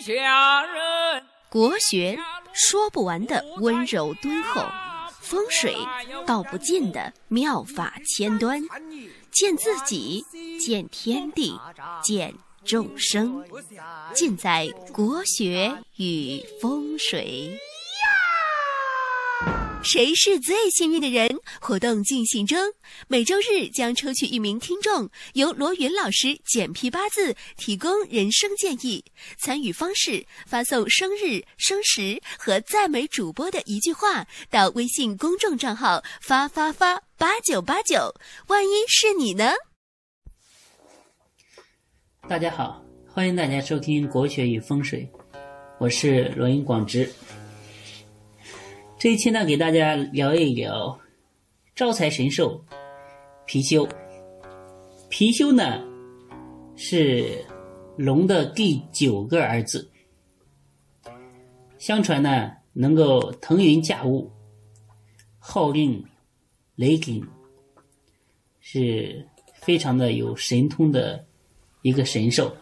下人。国学说不完的温柔敦厚，风水道不尽的妙法千端，见自己，见天地，见众生，尽在国学与风水。谁是最幸运的人？活动进行中，每周日将抽取一名听众，由罗云老师简批八字，提供人生建议。参与方式：发送生日、生时和赞美主播的一句话到微信公众账号“发发发八九八九”。万一是你呢？大家好，欢迎大家收听《国学与风水》，我是罗云广之。这一期呢，给大家聊一聊招财神兽貔貅。貔貅呢是龙的第九个儿子，相传呢能够腾云驾雾、号令雷霆，是非常的有神通的一个神兽。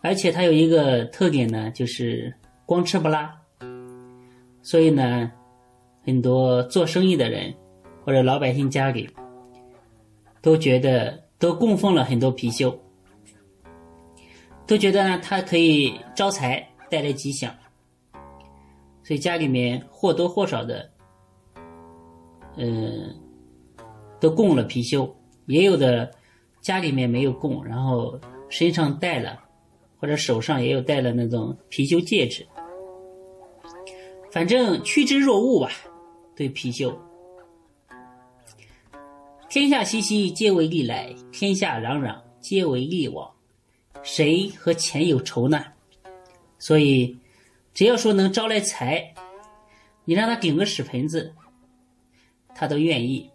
而且它有一个特点呢，就是光吃不拉。所以呢，很多做生意的人或者老百姓家里都觉得都供奉了很多貔貅，都觉得呢它可以招财带来吉祥，所以家里面或多或少的，嗯，都供了貔貅，也有的家里面没有供，然后身上戴了，或者手上也有戴了那种貔貅戒指。反正趋之若鹜吧，对貔貅。天下熙熙，皆为利来；天下攘攘，皆为利往。谁和钱有仇呢？所以，只要说能招来财，你让他顶个屎盆子，他都愿意。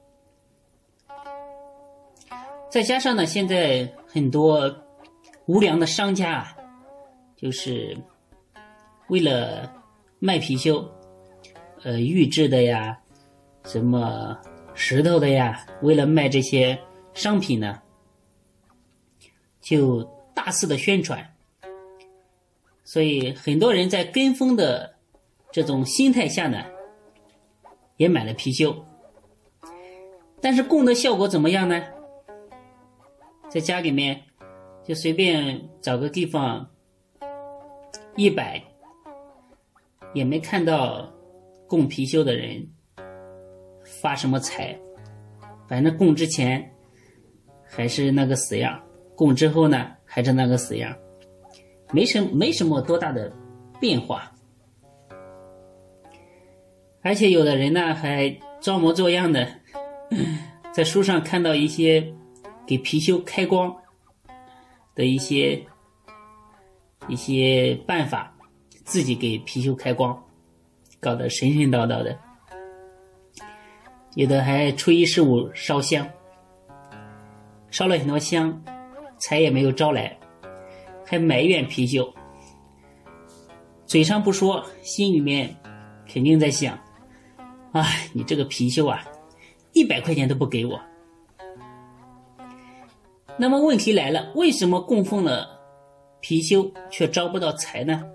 再加上呢，现在很多无良的商家啊，就是为了。卖貔貅，呃，玉制的呀，什么石头的呀，为了卖这些商品呢，就大肆的宣传，所以很多人在跟风的这种心态下呢，也买了貔貅，但是供的效果怎么样呢？在家里面就随便找个地方一摆。也没看到供貔貅的人发什么财，反正供之前还是那个死样，供之后呢还是那个死样，没什没什么多大的变化。而且有的人呢还装模作样的，在书上看到一些给貔貅开光的一些一些办法。自己给貔貅开光，搞得神神叨叨的，有的还初一十五烧香，烧了很多香，财也没有招来，还埋怨貔貅，嘴上不说，心里面肯定在想：哎，你这个貔貅啊，一百块钱都不给我。那么问题来了，为什么供奉了貔貅却招不到财呢？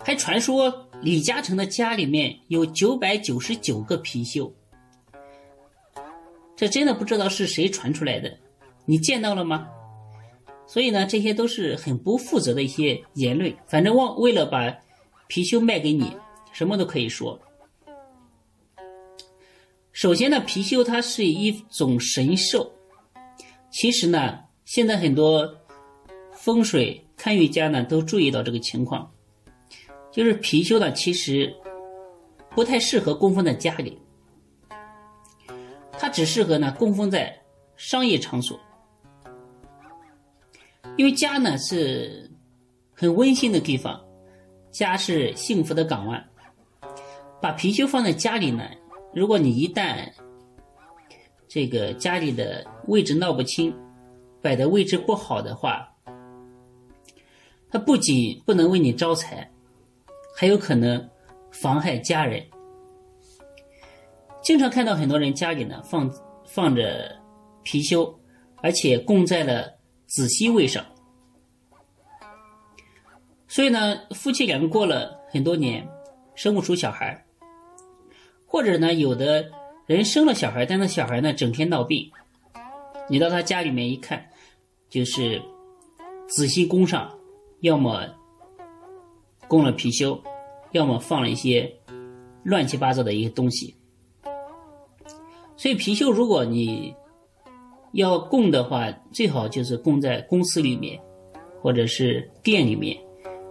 还传说李嘉诚的家里面有九百九十九个貔貅，这真的不知道是谁传出来的，你见到了吗？所以呢，这些都是很不负责的一些言论。反正为为了把貔貅卖给你，什么都可以说。首先呢，貔貅它是一种神兽，其实呢，现在很多风水看运家呢都注意到这个情况。就是貔貅呢，其实不太适合供奉在家里，它只适合呢供奉在商业场所，因为家呢是很温馨的地方，家是幸福的港湾。把貔貅放在家里呢，如果你一旦这个家里的位置闹不清，摆的位置不好的话，它不仅不能为你招财。还有可能妨害家人。经常看到很多人家里呢放放着貔貅，而且供在了子息位上。所以呢，夫妻两个过了很多年，生不出小孩，或者呢，有的人生了小孩，但是小孩呢整天闹病，你到他家里面一看，就是子息宫上要么供了貔貅，要么放了一些乱七八糟的一些东西。所以貔貅，如果你要供的话，最好就是供在公司里面，或者是店里面，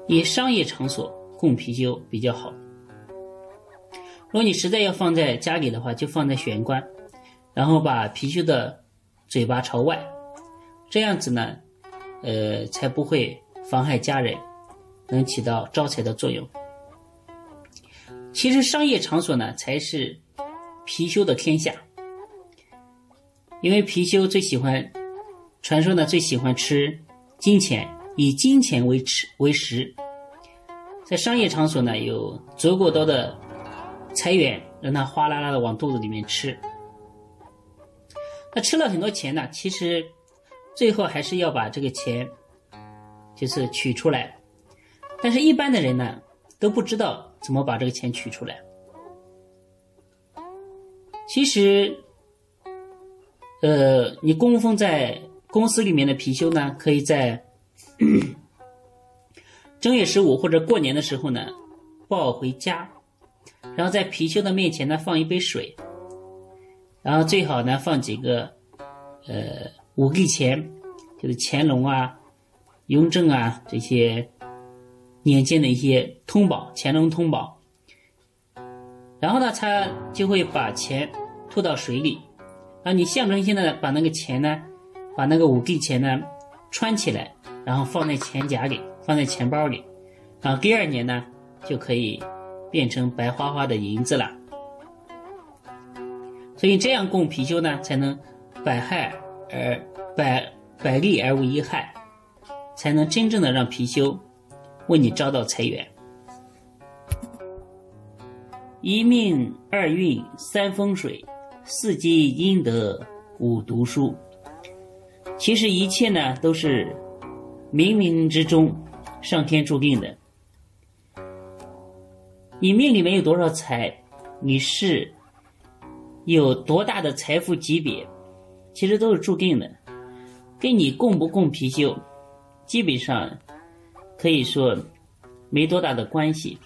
以商业场所供貔貅比较好。如果你实在要放在家里的话，就放在玄关，然后把貔貅的嘴巴朝外，这样子呢，呃，才不会妨害家人，能起到招财的作用。其实商业场所呢，才是貔貅的天下。因为貔貅最喜欢，传说呢最喜欢吃金钱，以金钱为吃为食，在商业场所呢有足够多的财源，让它哗啦啦的往肚子里面吃。他吃了很多钱呢，其实最后还是要把这个钱就是取出来，但是一般的人呢都不知道怎么把这个钱取出来。其实。呃，你供奉在公司里面的貔貅呢，可以在 正月十五或者过年的时候呢抱回家，然后在貔貅的面前呢放一杯水，然后最好呢放几个呃五帝钱，就是乾隆啊、雍正啊这些年间的一些通宝，乾隆通宝，然后呢他就会把钱吐到水里。啊，你象征性的把那个钱呢，把那个五帝钱呢穿起来，然后放在钱夹里，放在钱包里，然后第二年呢就可以变成白花花的银子了。所以这样供貔貅呢，才能百害而百百利而无一害，才能真正的让貔貅为你招到财源。一命二运三风水。四积阴德，五读书。其实一切呢，都是冥冥之中上天注定的。你命里面有多少财，你是有多大的财富级别，其实都是注定的，跟你供不供貔貅，基本上可以说没多大的关系。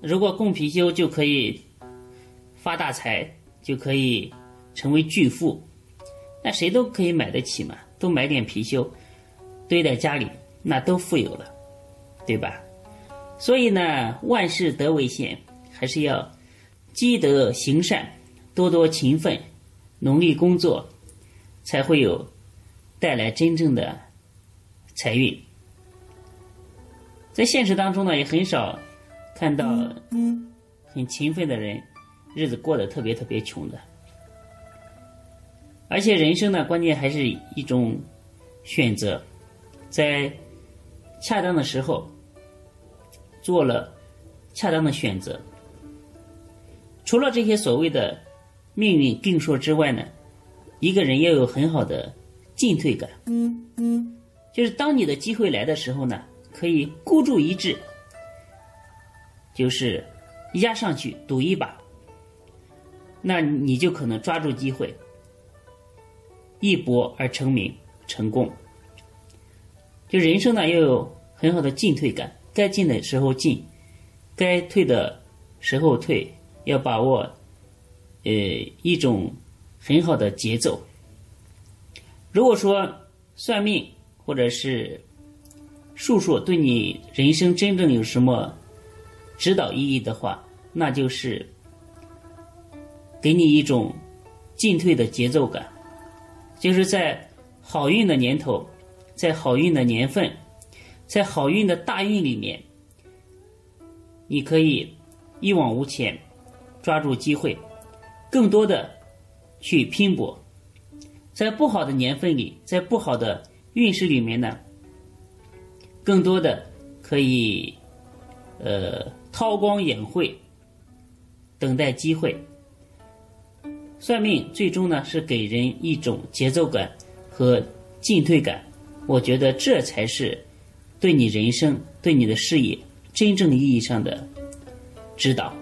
如果供貔貅，就可以。发大财就可以成为巨富，那谁都可以买得起嘛？都买点貔貅堆在家里，那都富有了，对吧？所以呢，万事得为先，还是要积德行善，多多勤奋，努力工作，才会有带来真正的财运。在现实当中呢，也很少看到很勤奋的人。日子过得特别特别穷的，而且人生呢，关键还是一种选择，在恰当的时候做了恰当的选择。除了这些所谓的命运定数之外呢，一个人要有很好的进退感，就是当你的机会来的时候呢，可以孤注一掷，就是压上去赌一把。那你就可能抓住机会，一搏而成名成功。就人生呢，要有很好的进退感，该进的时候进，该退的时候退，要把握呃一种很好的节奏。如果说算命或者是术数对你人生真正有什么指导意义的话，那就是。给你一种进退的节奏感，就是在好运的年头，在好运的年份，在好运的大运里面，你可以一往无前，抓住机会，更多的去拼搏；在不好的年份里，在不好的运势里面呢，更多的可以呃韬光养晦，等待机会。算命最终呢是给人一种节奏感和进退感，我觉得这才是对你人生、对你的事业真正意义上的指导。